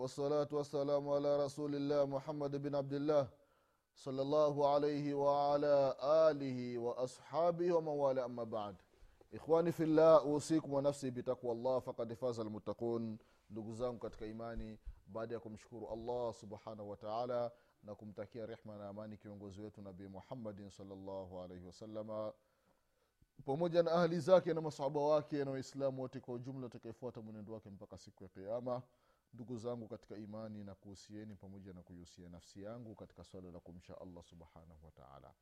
والصلاة والسلام على رسول الله محمد بن عبد الله صلى الله عليه وعلى آله وأصحابه ومن والاه أما بعد ikhwani fillah usikum wa nafsi bitaqwa llah fakad faza almuttaqun ndugu zangu katika imani baada ya kumshukuru allah subhanahu wa taala na kumtakia rehma na amani kiongozi wetu nabii muhammadin salllahu alaihi wasalama pamoja na ahli zake na masahaba wake na waislamu wote kwa ujumla watakaefuata mwenendo wake mpaka siku ya kiama ndugu zangu katika imani na kuhusieni pamoja na kuihusia nafsi yangu katika swala la kumsha allah subhanahu wataala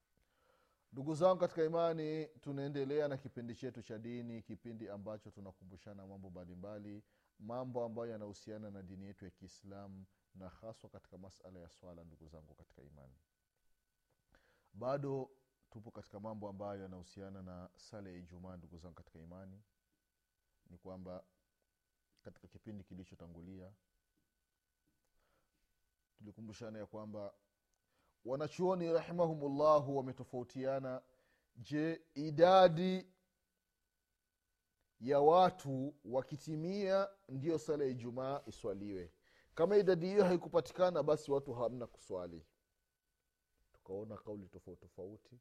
ndugu zangu katika imani tunaendelea na kipindi chetu cha dini kipindi ambacho tunakumbushana mambo mbalimbali mambo ambayo yanahusiana na dini yetu ya kiislamu na haswa katika masala ya swala ndugu zangu katika imani. Bado tupo katika mambo ambayo yanahusiana na sala ya ijumaa ndugu zangu katika imani. Ni kwamba katika kipindi kilichotangulia. Tulikumbushana ya kwamba wanachuoni rahimahumullahu wametofautiana. Je idadi ya watu wakitimia ndiyo sala ya ijumaa iswaliwe? Kama idadi hiyo haikupatikana basi watu hamna kuswali. Tukaona kauli tofauti tofauti.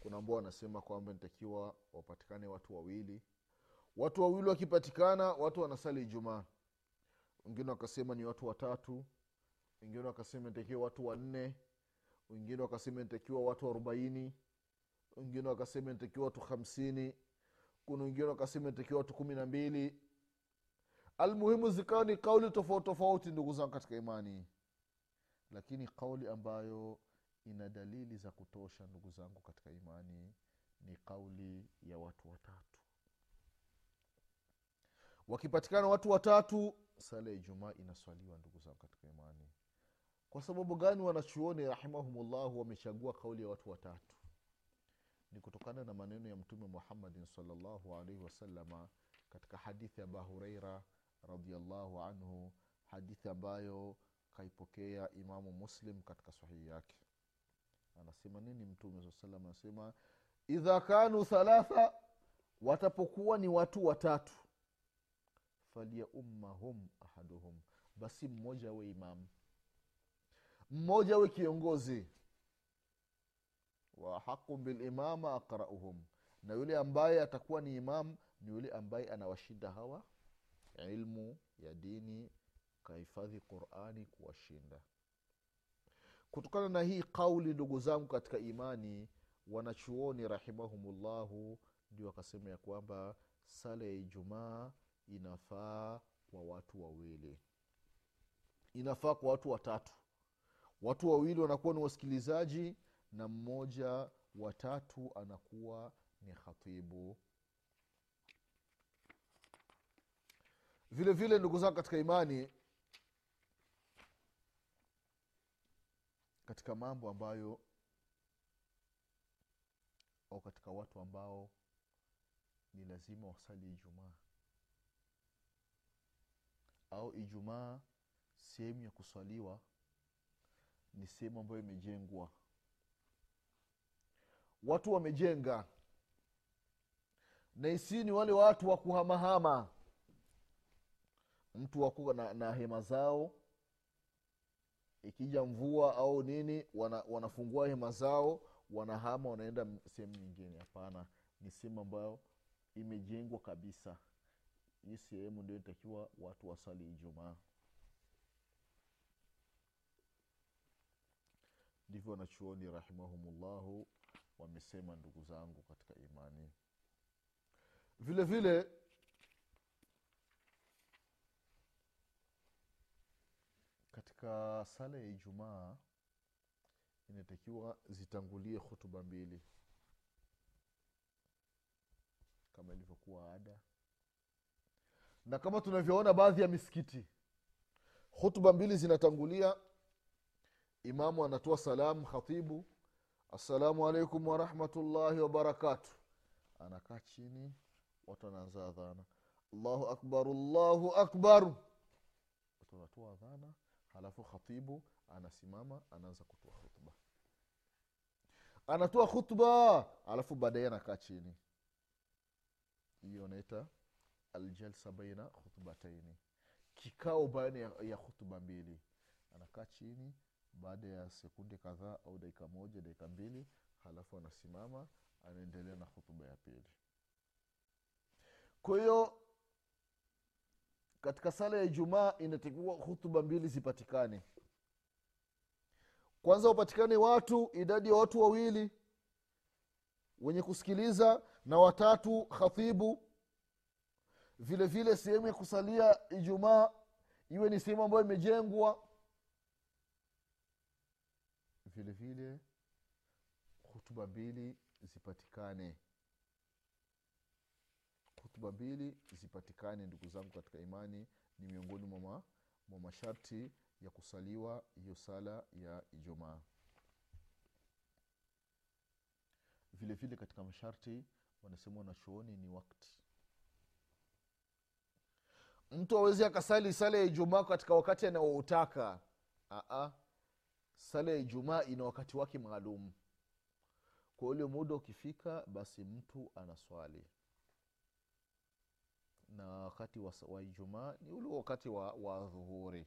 Kuna ambao wanasema kwamba nitakiwa wapatikane watu wawili watu wawili wakipatikana watu wanasali ijumaa. Wengine wakasema ni watu watatu wengine wakasema nitakiwa watu wanne wengine wakasema nitakiwa watu arobaini wengine wakasema nitakiwa watu hamsini kuna wengine wakasema nitakiwa watu kumi na mbili. Almuhimu zikawa ni kauli tofauti tofauti ndugu zangu katika imani. Lakini kauli ambayo ina dalili za kutosha ndugu zangu katika imani ni kauli ya watu watatu wakipatikana watu watatu sala ya ijumaa inaswaliwa ndugu zangu katika imani. Kwa sababu gani wanachuoni rahimahumullahu wamechagua kauli ya watu watatu? Ni kutokana na maneno ya mtume muhammadin salllahu alaihi wasalama katika hadithi ya abahureira radiallahu anhu hadithi ambayo kaipokea imamu muslim katika sahihi yake. Anasema nini mtume saa salam anasema idha kanu thalatha watapokuwa ni watu watatu falyaummahum ahaduhum. Basi mmoja awe imamu mmoja awe kiongozi. Wa haqu bilimama aqrauhum. Na yule ambaye atakuwa ni imam ni yule ambaye anawashinda hawa. Ilmu ya dini kahifadhi qurani kuwashinda. Kutokana na hii kauli ndugu zangu katika imani wanachuoni rahimahumullahu ndio wakasema ya kwamba sala ya ijumaa inafaa kwa watu wawili. Inafaa kwa watu watatu. Watu wawili wanakuwa ni wasikilizaji na mmoja watatu anakuwa ni khatibu. Vile vile ndugu zangu katika imani katika mambo ambayo au katika watu ambao ni lazima wasali ijumaa au ijumaa sehemu ya kuswaliwa ni sehemu ambayo imejengwa. Watu wamejenga. Na isi ni wale watu wa kuhamahama. Mtu wako na, na hema zao. Ikija mvua au nini wana, wanafungua hema zao wanahama wanaenda sehemu nyingine. Hapana ni sehemu ambayo imejengwa kabisa hii sehemu ndio inatakiwa watu wasali ijumaa. Ndivyo wanachuoni rahimahumullahu wamesema ndugu zangu katika imani. Vile vile katika sala ya ijumaa inatakiwa zitangulie hutuba mbili. Kama ilivyokuwa ada na kama tunavyoona baadhi ya misikiti hutuba mbili zinatangulia. Imamu anatoa salamu khatibu assalamu alaikum warahmatullahi wabarakatu anakaa chini watu wanaanza adhana. Allahu akbar allahu akbar. Watu wanatoa adhana halafu khatibu anasimama anaanza kutoa khutba. Anatoa khutba alafu baadaye anakaa chini. Hiyo anaita aljalsa baina khutbataini kikao baina ya, ya hutuba mbili anakaa chini. baada ya sekunde kadhaa au dakika moja dakika mbili. Halafu anasimama. Anaendelea na hutuba ya pili. Kwa hiyo katika sala ya ijumaa inatakiwa hutuba mbili zipatikane. Kwanza wapatikane watu idadi ya watu wawili wenye kusikiliza na watatu khatibu vile vile sehemu ya kusalia ijumaa iwe ni sehemu ambayo imejengwa. Vile vile hutuba mbili zipatikane. Hutuba mbili zipatikane ndugu zangu katika imani ni miongoni mwa masharti ya kusaliwa hiyo sala ya ijumaa. Vile vile katika masharti wanasema wanachuoni ni wakti mtu awezi akasali sala ya ijumaa katika wakati anaoutaka. Sala ya ijumaa ina wakati wake maalum. Kwa ule muda ukifika basi mtu anaswali. Na wakati wa, wa ijumaa ni ule wakati wa, wa dhuhuri.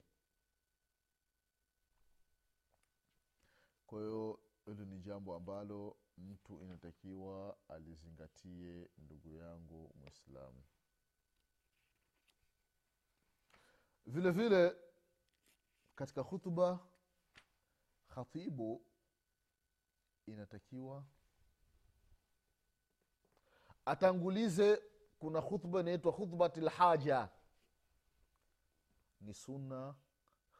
Kwa hiyo hili ni jambo ambalo mtu inatakiwa alizingatie ndugu yangu mwislamu vile vile katika khutba khatibu inatakiwa atangulize kuna khutba inaitwa khutbat lhaja ni sunna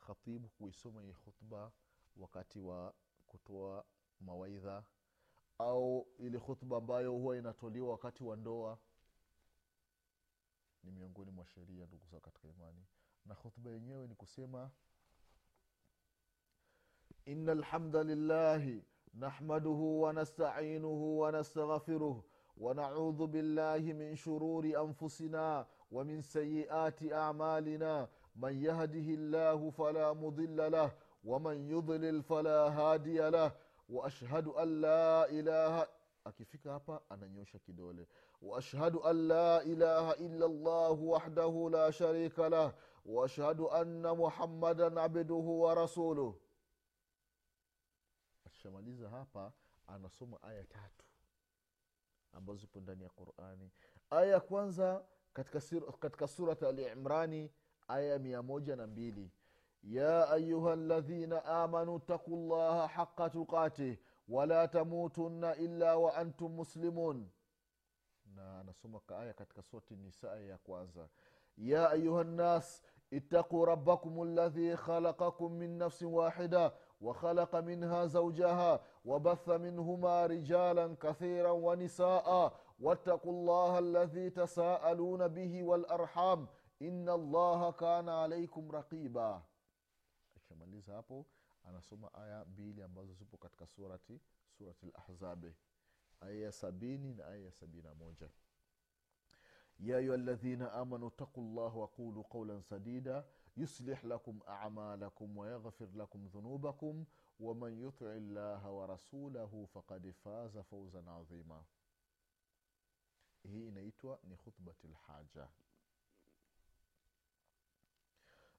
khatibu kuisoma hii khutba wakati wa kutoa mawaidha au ile khutba ambayo huwa inatolewa wakati wa ndoa. Ni miongoni mwa sheria ndugu za katika imani na khutba yenyewe ni kusema ina alhamda lillahi nahmaduhu wanasta'inuhu wanastaghfiruh ونعوذ بالله من شرور انفسنا ومن سيئات اعمالنا من يهده الله فلا مضل له ومن يضلل فلا هادي له واشهد ان لا اله akifika hapa ananyosha kidole waashhadu an la ilaha illa llah wahdahu la sharika lah waashhadu ان muhammadan abduhu wa rasuluh. Akishamaliza hapa anasoma aya tatu ambazo zipo ndani ya qurani. Aya ya kwanza katika, katika surat alimrani aya ya mia moja na mbili. Ya ayuha ladhina amanu taku llaha haqa tuqatih wala tamutunna illa wa antum muslimun. Na anasoma aya katika surati nisa ya kwanza. Ya ayuha nnas اتقوا ربكم الذي خلقكم من نفس واحده وخلق منها زوجها وبث منهما رجالا كثيرا ونساء واتقوا الله الذي تساءلون به والارحام ان الله كان عليكم رقيبا akishamaliza hapo anasoma aya mbili ambazo zipo katika surati surati lahzabi aya ya sabini na aya ya sabini na moja يا أيها الذين آمنوا اتقوا الله وقولوا قولا سديدا يصلح لكم أعمالكم ويغفر لكم ذنوبكم ومن يطع الله ورسوله فقد فاز فوزا عظيما hii inaitwa ni khutbati lhaja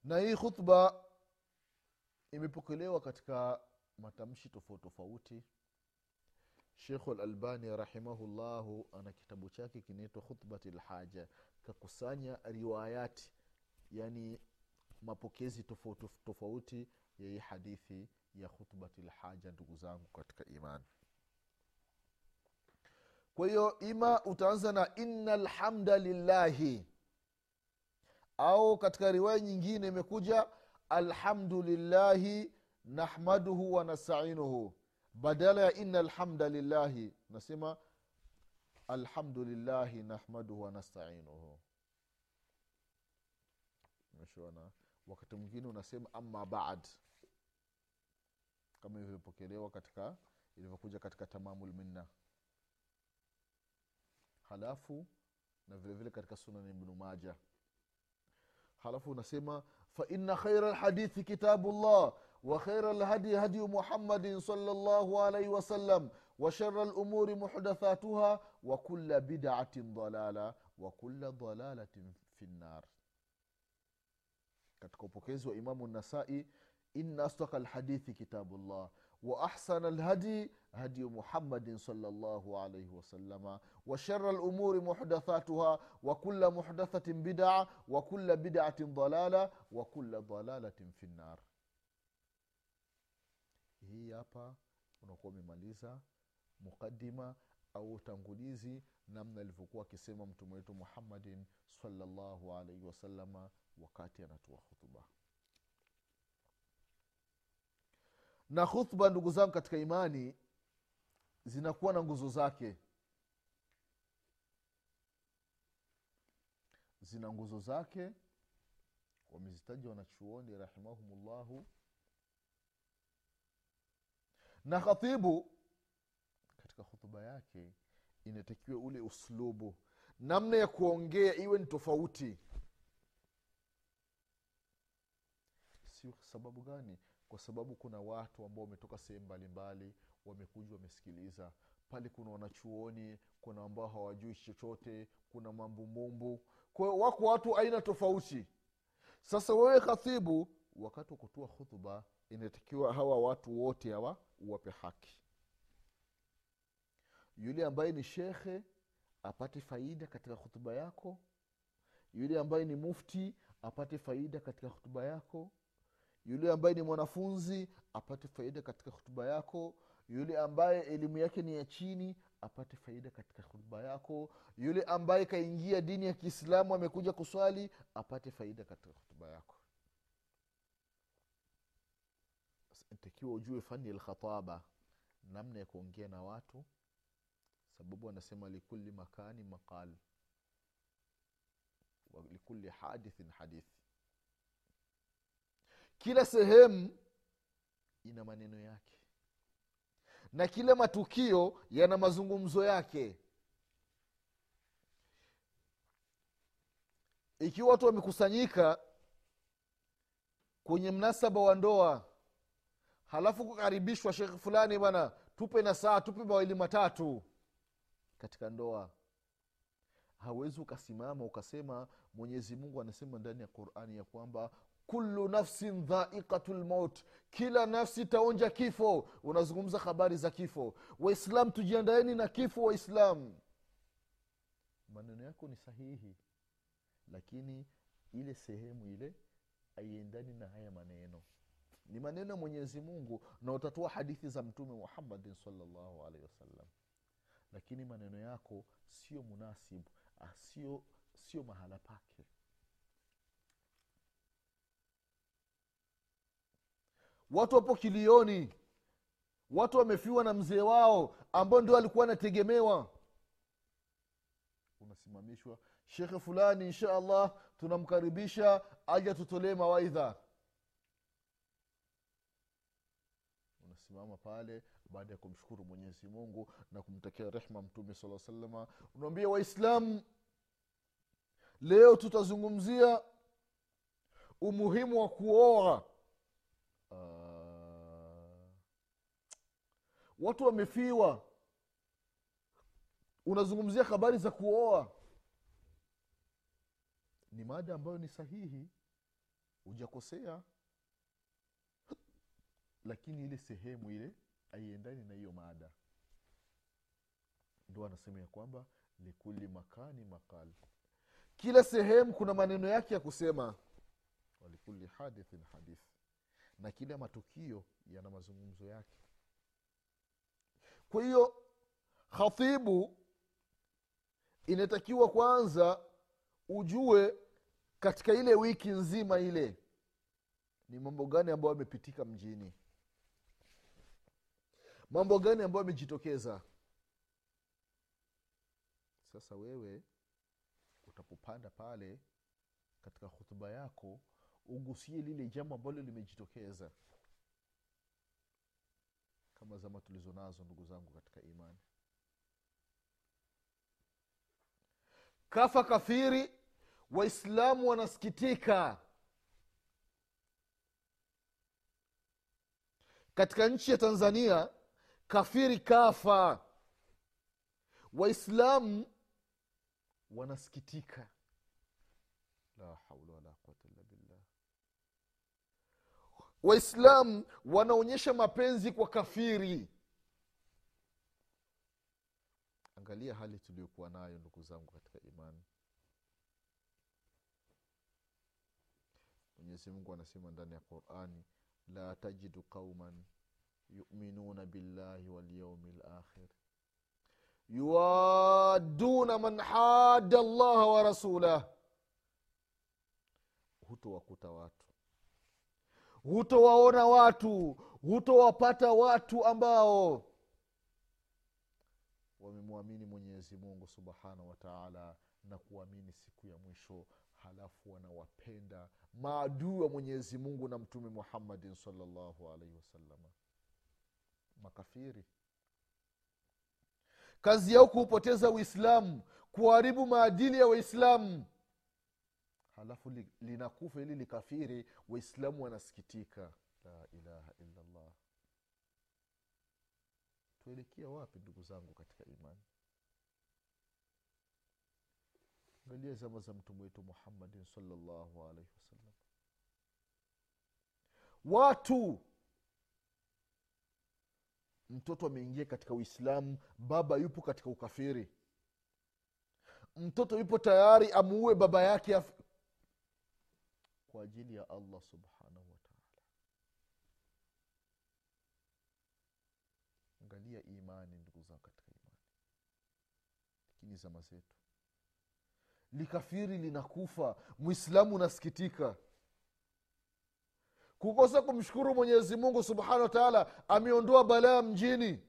na hii khutba imepokelewa katika matamshi tofauti tofauti shekhu lalbani rahimahullahu ana kitabu chake kinaitwa khutbati lhaja kakusanya riwayati yani mapokezi tofauti tofauti ya hii hadithi ya khutbati lhaja ndugu zangu katika imani kwa hiyo ima utaanza na ina lhamda lillahi. Au katika riwaya nyingine imekuja alhamdulillahi nahmaduhu wanastainuhu badala ya ina alhamda lillahi nasema alhamdulillahi nahmaduhu wanastainuhu meshona wakati mwingine unasema ama bad. Kama ilivyopokelewa katika ilivyokuja katika tamamu lminna halafu na vile vile katika sunan ibnu maja halafu unasema faina khaira lhadithi kitabu llah وخير الهدي هدي محمد صلى الله عليه وسلم وشر الأمور محدثاتها وكل بدعة ضلالة وكل ضلالة في النار. كتكو upokezi إمام النسائي إن أصدق الحديث كتاب الله واحسن الهدي هدي محمد صلى الله عليه وسلم وشر الأمور محدثاتها وكل محدثه بدعه وكل بدعه ضلاله وكل ضلاله في النار hii hapa unakuwa umemaliza muqadima au utangulizi namna alivyokuwa akisema mtume wetu muhammadin salllahu alaihi wasalama wakati anatoa hutuba na khutba ndugu zangu katika imani zinakuwa na nguzo zake. Zina nguzo zake wamezitaja wanachuoni rahimahumullahu na khatibu katika hutuba yake inatakiwa ule uslubu. Namna ya kuongea iwe ni tofauti. Sio sababu gani? Kwa sababu kuna watu ambao wametoka sehemu mbalimbali wamekuja wamesikiliza. Pale kuna wanachuoni kuna ambao hawajui chochote kuna mambumbumbu kwao wako watu aina tofauti. Sasa wewe khatibu wakati wa kutoa hutuba inatakiwa hawa watu wote hawa uwape haki. Yule ambaye ni shekhe apate faida katika hutuba yako. Yule ambaye ni mufti apate faida katika hutuba yako. Yule ambaye ni mwanafunzi apate faida katika hutuba yako. Yule ambaye elimu yake ni ya chini apate faida katika hutuba yako. Yule ambaye kaingia dini ya kiislamu amekuja kuswali apate faida katika hutuba yako ntakiwa ujue fani lkhataba namna ya kuongea na watu sababu anasema likuli makani maqal walikuli hadithin hadithi kila sehemu ina maneno yake na kila matukio yana mazungumzo yake. Ikiwa watu wamekusanyika kwenye mnasaba wa ndoa halafu kukaribishwa shekhe fulani bana tupe na saa tupe mawili matatu katika ndoa. Hawezi ukasimama ukasema mwenyezi mungu anasema ndani ya qurani ya kwamba kullu nafsin dhaiqatu lmaut kila nafsi itaonja kifo. Unazungumza habari za kifo. Waislam tujiandaeni na kifo waislam. Maneno yako ni sahihi lakini ile sehemu ile aiendani na haya maneno ni maneno ya mwenyezi mungu na utatoa hadithi za mtume muhammadin salllahu alaihi wasallam. Lakini maneno yako sio munasibu sio sio mahala pake. Watu wapo kilioni. Watu wamefiwa na mzee wao ambao ndio alikuwa anategemewa unasimamishwa. Shekhe fulani insha allah tunamkaribisha aja tutolee mawaidha unasimama pale baada ya kumshukuru mwenyezi mungu na kumtakia rehma mtume saa salama unaambia waislamu leo tutazungumzia umuhimu wa kuoa. Uh, watu wamefiwa. Unazungumzia habari za kuoa. Ni mada ambayo ni sahihi hujakosea lakini ile sehemu ile aiendani na hiyo mada ndo anasema ya kwamba likuli makani makal kila sehemu kuna maneno yake ya kusema walikuli hadithin hadith. Na kila matukio yana mazungumzo yake. Kwa hiyo khatibu inatakiwa kwanza ujue katika ile wiki nzima ile ni mambo gani ambayo yamepitika mjini mambo gani ambayo yamejitokeza? Sasa wewe utapopanda pale katika hutuba yako ugusie lile jambo ambalo limejitokeza kama zama tulizo nazo ndugu zangu katika imani. Kafa kafiri waislamu wanasikitika. Katika nchi ya tanzania kafiri kafa. Waislamu wanasikitika. La haula wala quwata illa billah. Waislamu wanaonyesha mapenzi kwa kafiri. Angalia hali tuliyokuwa nayo ndugu zangu katika imani. Mwenyezi mungu anasema ndani ya qurani la tajidu qauman yuminuna billahi walyaumi lakhir yuwaduna man hada llaha wa rasulah hutowakuta watu. Hutowaona watu. Hutowapata watu ambao wamemwamini mwenyezi mungu subhanahu wataala na kuamini siku ya mwisho halafu wanawapenda maadui wa mwenyezi mungu na mtume muhammadin salllahu alaihi wasalama makafiri. Kazi yao kuupoteza uislamu kuharibu maadili ya waislamu halafu li, linakufa ili likafiri waislamu wanasikitika. La ilaha illallah. Tuelekea wapi ndugu zangu katika imani? Angalia zama za mtume wetu muhammadin salllahu alaihi wasallam. Watu mtoto ameingia katika uislamu baba yupo katika ukafiri. Mtoto yupo tayari amuue baba yake af... kwa ajili ya allah subhanahu wataala angalia imani ndugu zangu katika imani. Lakini zama zetu. Likafiri linakufa mwislamu unasikitika kukosa kumshukuru mwenyezi mungu subhanahu wa taala ameondoa balaa mjini.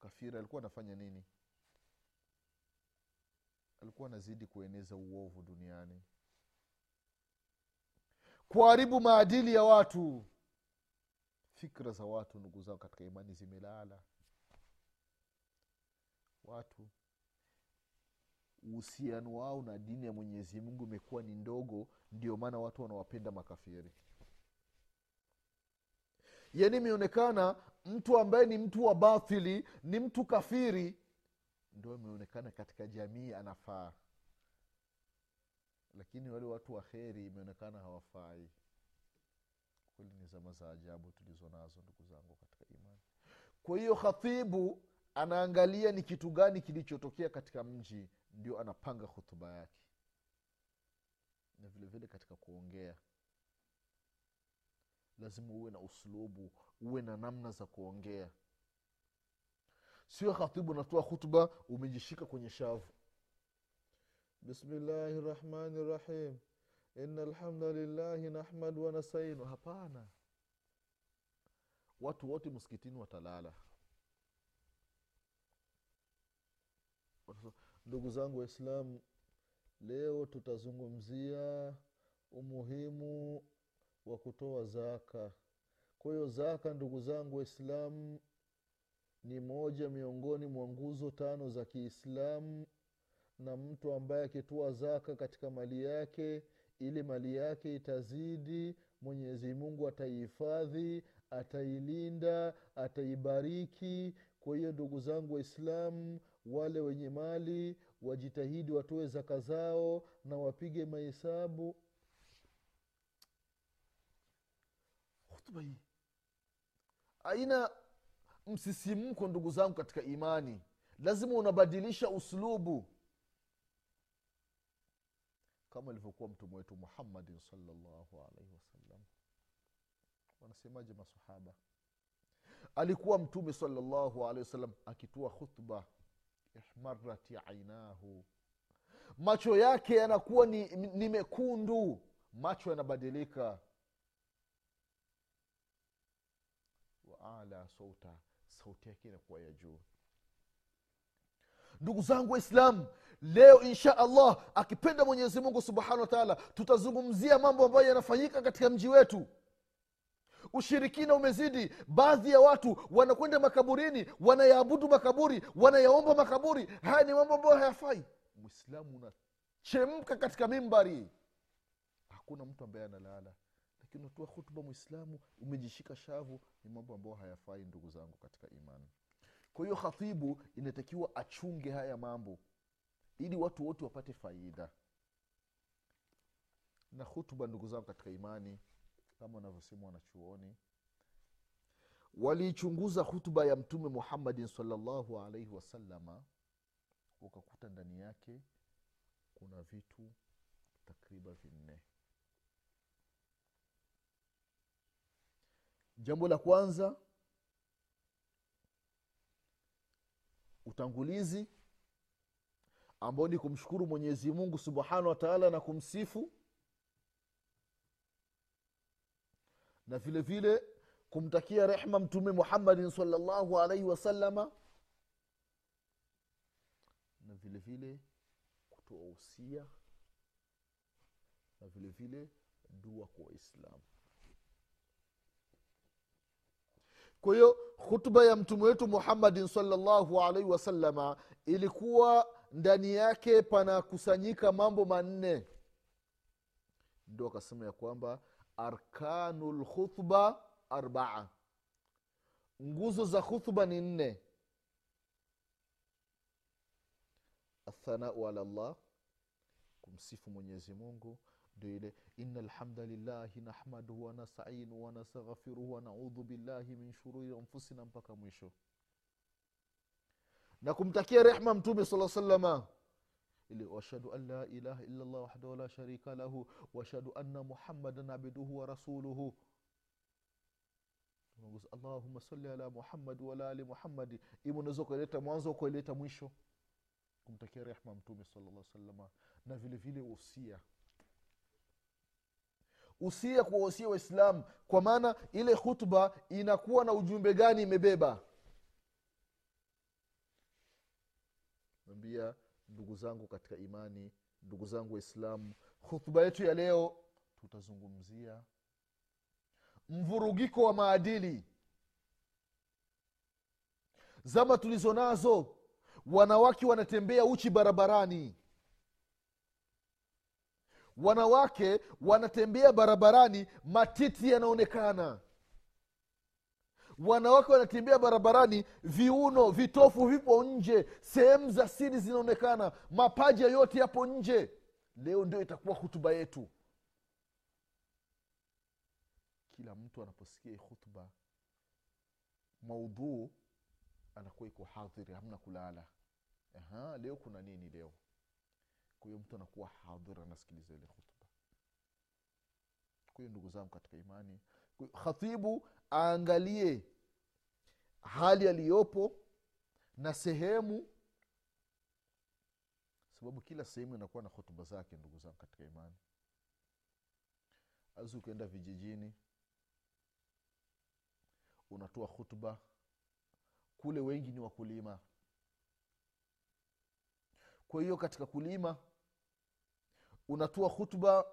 Kafiri alikuwa anafanya nini? Alikuwa anazidi kueneza uovu duniani. Kuharibu maadili ya watu. Fikra za watu ndugu zao katika imani zimelala. Watu uhusiano wao na dini ya mwenyezi mungu imekuwa ni ndogo ndio maana watu wanawapenda makafiri yani imeonekana mtu ambaye ni mtu wa bathili ni mtu kafiri ndo imeonekana katika jamii anafaa. Lakini wale watu wa kheri imeonekana hawafai. Kweli ni zama za ajabu tulizo nazo ndugu zangu katika imani. Kwa hiyo khatibu anaangalia ni kitu gani kilichotokea katika mji ndio anapanga hutuba yake. Na vile vile katika kuongea lazima uwe na uslubu uwe na namna za kuongea. Sio khatibu unatoa khutba umejishika kwenye shavu. Bismillahi rahmani rahim. Ina alhamda lillahi nahmadu wanastainu hapana. Watu wote msikitini watalala. Ndugu zangu waislamu leo tutazungumzia umuhimu wa kutoa zaka. Kwa hiyo zaka ndugu zangu waislamu ni moja miongoni mwa nguzo tano za kiislamu na mtu ambaye akitoa zaka katika mali yake ili mali yake itazidi mwenyezi mungu ataihifadhi atailinda ataibariki. Kwa hiyo ndugu zangu waislamu wale wenye mali wajitahidi watoe zaka zao na wapige mahesabu hutuba hii aina msisimko ndugu zangu katika imani. Lazima unabadilisha uslubu. Kama ilivyokuwa mtume wetu muhammadin salllahu alaihi wasallam. Wanasemaje masahaba alikuwa mtume salllahu alehi wasallam akitoa khutba ihmarat ainahu macho yake yanakuwa ni, ni mekundu. Macho yanabadilika waala sauta sauti yake inakuwa ya juu. Ndugu zangu waislamu leo insha allah akipenda mwenyezi mungu subhanahu wa tutazungumzia mambo ambayo yanafanyika katika mji wetu. Ushirikina umezidi baadhi ya watu wanakwenda makaburini wanayaabudu makaburi wanayaomba makaburi. Haya ni mambo ambayo hayafai. Mwislamu unachemka katika mimbari. Hakuna mtu ambaye analala lakini unatoa hutuba mwislamu umejishika shavu ni mambo ambayo hayafai ndugu zangu katika imani. Kwa hiyo khatibu inatakiwa achunge haya mambo ili watu wote wapate faida. Na hutuba ndugu zangu katika imani kama wanavyosema wanachuoni waliichunguza hutuba ya mtume muhammadin salllahu alaihi wasalama wakakuta ndani yake kuna vitu takriban vinne jambo la kwanza utangulizi ambao ni kumshukuru mwenyezi mungu subhanahu wa taala na kumsifu na vile vile kumtakia rehma mtume muhammadin salllahu alaihi wasalama na vile vile kutoa usia na vile vile dua kwa waislamu kwa hiyo hutuba ya mtume wetu muhammadin salllahu alaihi wasalama ilikuwa ndani yake panakusanyika mambo manne. Ndo akasema ya kwamba arkanu lkhutba arbaa. Nguzo za khutba ni nne. Athanau ala llah kumsifu mwenyezi mungu ndio ile ina lhamdalillahi nahmaduhu wanastainu wanastaghfiruhu wanaudhu billahi min shururi anfusina mpaka mwisho. Na kumtakia rehma mtume sala salama ili washhadu an la ilaha illa llah wahdahu la sharika lahu washhadu anna muhammadan abduhu wa rasuluhu. Allahuma sali ala muhammadi wala ali muhammadi ima unaweza ukaileta mwanzo ukaileta mwisho. Kumtakia rehma mtume salllah salama na vile vile usia usia kuwahusia waislamu kwa maana ile khutba inakuwa na ujumbe gani imebeba? Ambia ndugu zangu katika imani ndugu zangu waislamu khutba yetu ya leo tutazungumzia mvurugiko wa maadili. Zama tulizo nazo wanawake wanatembea uchi barabarani wanawake wanatembea barabarani matiti yanaonekana. Wanawake wanatembea barabarani viuno vitofu vipo nje sehemu za siri zinaonekana mapaja yote yapo nje. Leo ndio itakuwa hutuba yetu. Kila mtu anaposikia hii hutuba maudhuu anakuwa iko hadhiri hamna kulala. Aha, leo kuna nini leo kwa hiyo mtu anakuwa hadhir anasikiliza ile khutba. Kwa hiyo ndugu zangu katika imani khatibu aangalie hali aliyopo na sehemu sababu kila sehemu inakuwa na hutuba zake ndugu zangu katika imani. Azi ukienda vijijini unatoa hutuba kule wengi ni wakulima. Kwa hiyo katika kulima unatoa hutuba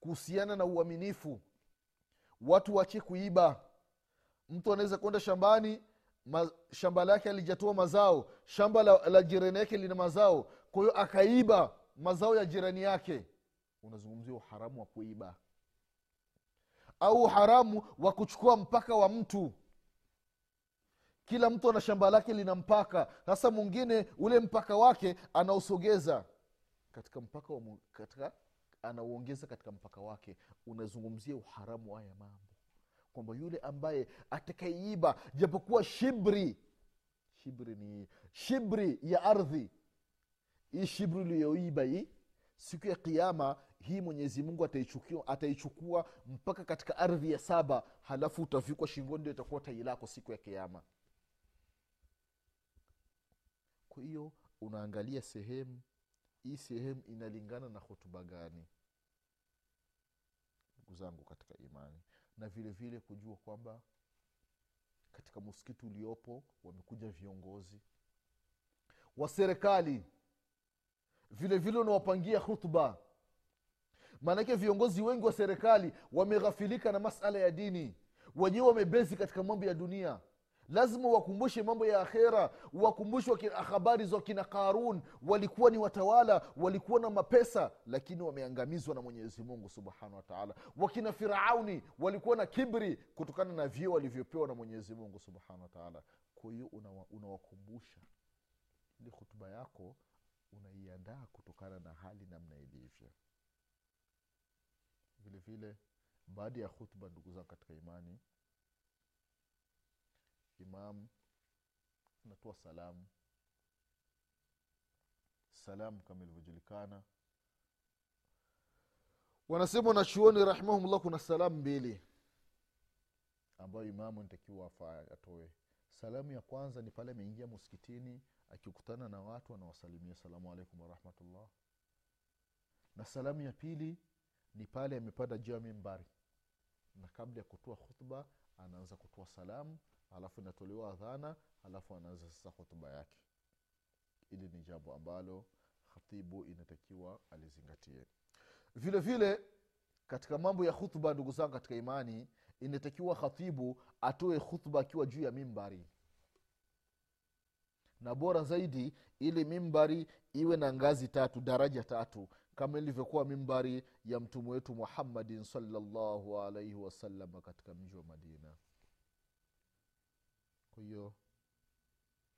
kuhusiana na uaminifu. Watu wache kuiba. Mtu anaweza kwenda shambani ma, shamba lake alijatoa mazao shamba la, la jirani yake lina mazao kwa hiyo akaiba mazao ya jirani yake. Unazungumzia uharamu wa kuiba au uharamu wa kuchukua mpaka wa mtu. Kila mtu ana shamba lake lina mpaka. Sasa mwingine ule mpaka wake anausogeza katika mpaka wa, katika anauongeza katika mpaka wake unazungumzia uharamu haya mambo. Kwamba yule ambaye atakaiiba japokuwa shibri shibri ni shibri ya ardhi hii shibri uliyoiba hii siku ya kiama hii mwenyezi mungu ataichukua, ataichukua mpaka katika ardhi ya saba halafu utavikwa shingoni ndio itakuwa tai lako siku ya kiama kwa hiyo unaangalia sehemu hii sehemu inalingana na hotuba gani? Ndugu zangu katika imani. Na vile vile kujua kwamba katika msikiti uliopo wamekuja viongozi wa serikali. Vile vile unawapangia hutuba maanake viongozi wengi wa serikali wameghafilika na masala ya dini. Wenyewe wamebezi katika mambo ya dunia lazima wakumbushe mambo ya akhera wakumbushe habari za wakina qarun. Walikuwa ni watawala walikuwa na mapesa lakini wameangamizwa na mwenyezi mungu subhanahu wataala wakina firauni walikuwa na kibri kutokana na vyeo walivyopewa na mwenyezi mungu subhanahu wataala kwa hiyo unawakumbusha una ili hutuba yako unaiandaa kutokana na hali namna ilivyo. Vile vile baada ya hutuba ndugu zangu katika imani imam anatoa salamu. Salamu kama ilivyojulikana. Wanasema wanachuoni rahimahumllah kuna salamu mbili ambayo imamu nitakiwa atoe. Salamu ya kwanza ni pale ameingia muskitini akikutana na watu anawasalimia salamu alaikum warahmatullah na salamu ya pili ni pale amepanda juu ya mimbari na kabla ya kutoa khutba anaanza kutoa salamu alafu inatolewa adhana alafu anaanza sasa khutba yake. Ili ni jambo ambalo khatibu inatakiwa alizingatie. Vile vile katika mambo ya khutba ndugu zangu katika imani inatakiwa khatibu atoe khutba akiwa juu ya mimbari. Na bora zaidi ili mimbari iwe na ngazi tatu daraja tatu kama ilivyokuwa mimbari ya mtume wetu muhammadin salllahu alaihi wasalama katika mji wa madina kwa hiyo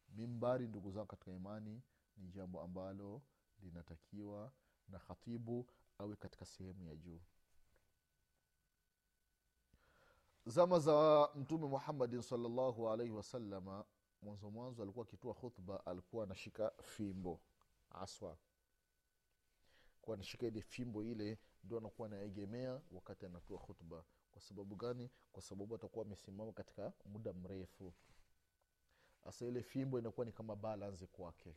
mimbari ndugu zangu katika imani ni jambo ambalo linatakiwa na khatibu awe katika sehemu ya juu. Zama za mtume muhammadin salllahu alaihi wasalama mwanzo mwanzo alikuwa akitoa khutba alikuwa anashika fimbo aswa. Kuwa anashika ile fimbo ile ndio anakuwa anaegemea wakati anatoa khutba. Kwa sababu gani? Kwa sababu atakuwa amesimama katika muda mrefu hasa ile fimbo inakuwa ni kama balance kwake.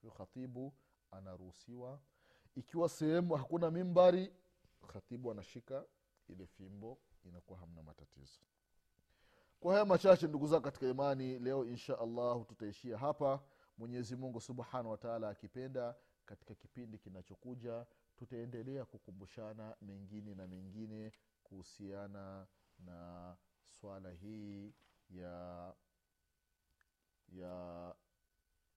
Hiyo khatibu anaruhusiwa. Ikiwa sehemu hakuna mimbari khatibu anashika ile fimbo inakuwa hamna matatizo. Kwa haya machache ndugu zao katika imani leo insha allahu tutaishia hapa. Mwenyezi mungu subhanahu wataala akipenda katika kipindi kinachokuja tutaendelea kukumbushana mengine na mengine kuhusiana na swala hii ya ya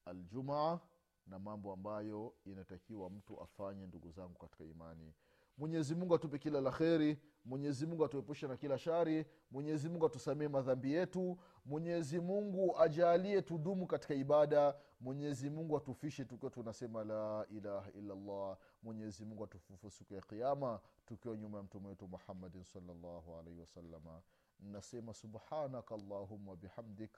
aljumaa na mambo ambayo inatakiwa mtu afanye ndugu zangu katika imani. Mwenyezi mungu atupe kila la kheri mwenyezi atuepushe na kila shari mwenyezi mungu atusamie madhambi yetu mwenyezi mungu ajalie tudumu katika ibada mwenyezi mungu atufishe tukiwa tunasema la ilaha illallah mwenyezi mungu atufufu siku ya kiama tukiwa nyuma ya mtume wetu muhammadin salllahu alaihi wasalama nasema subhanaka allahuma bihamdik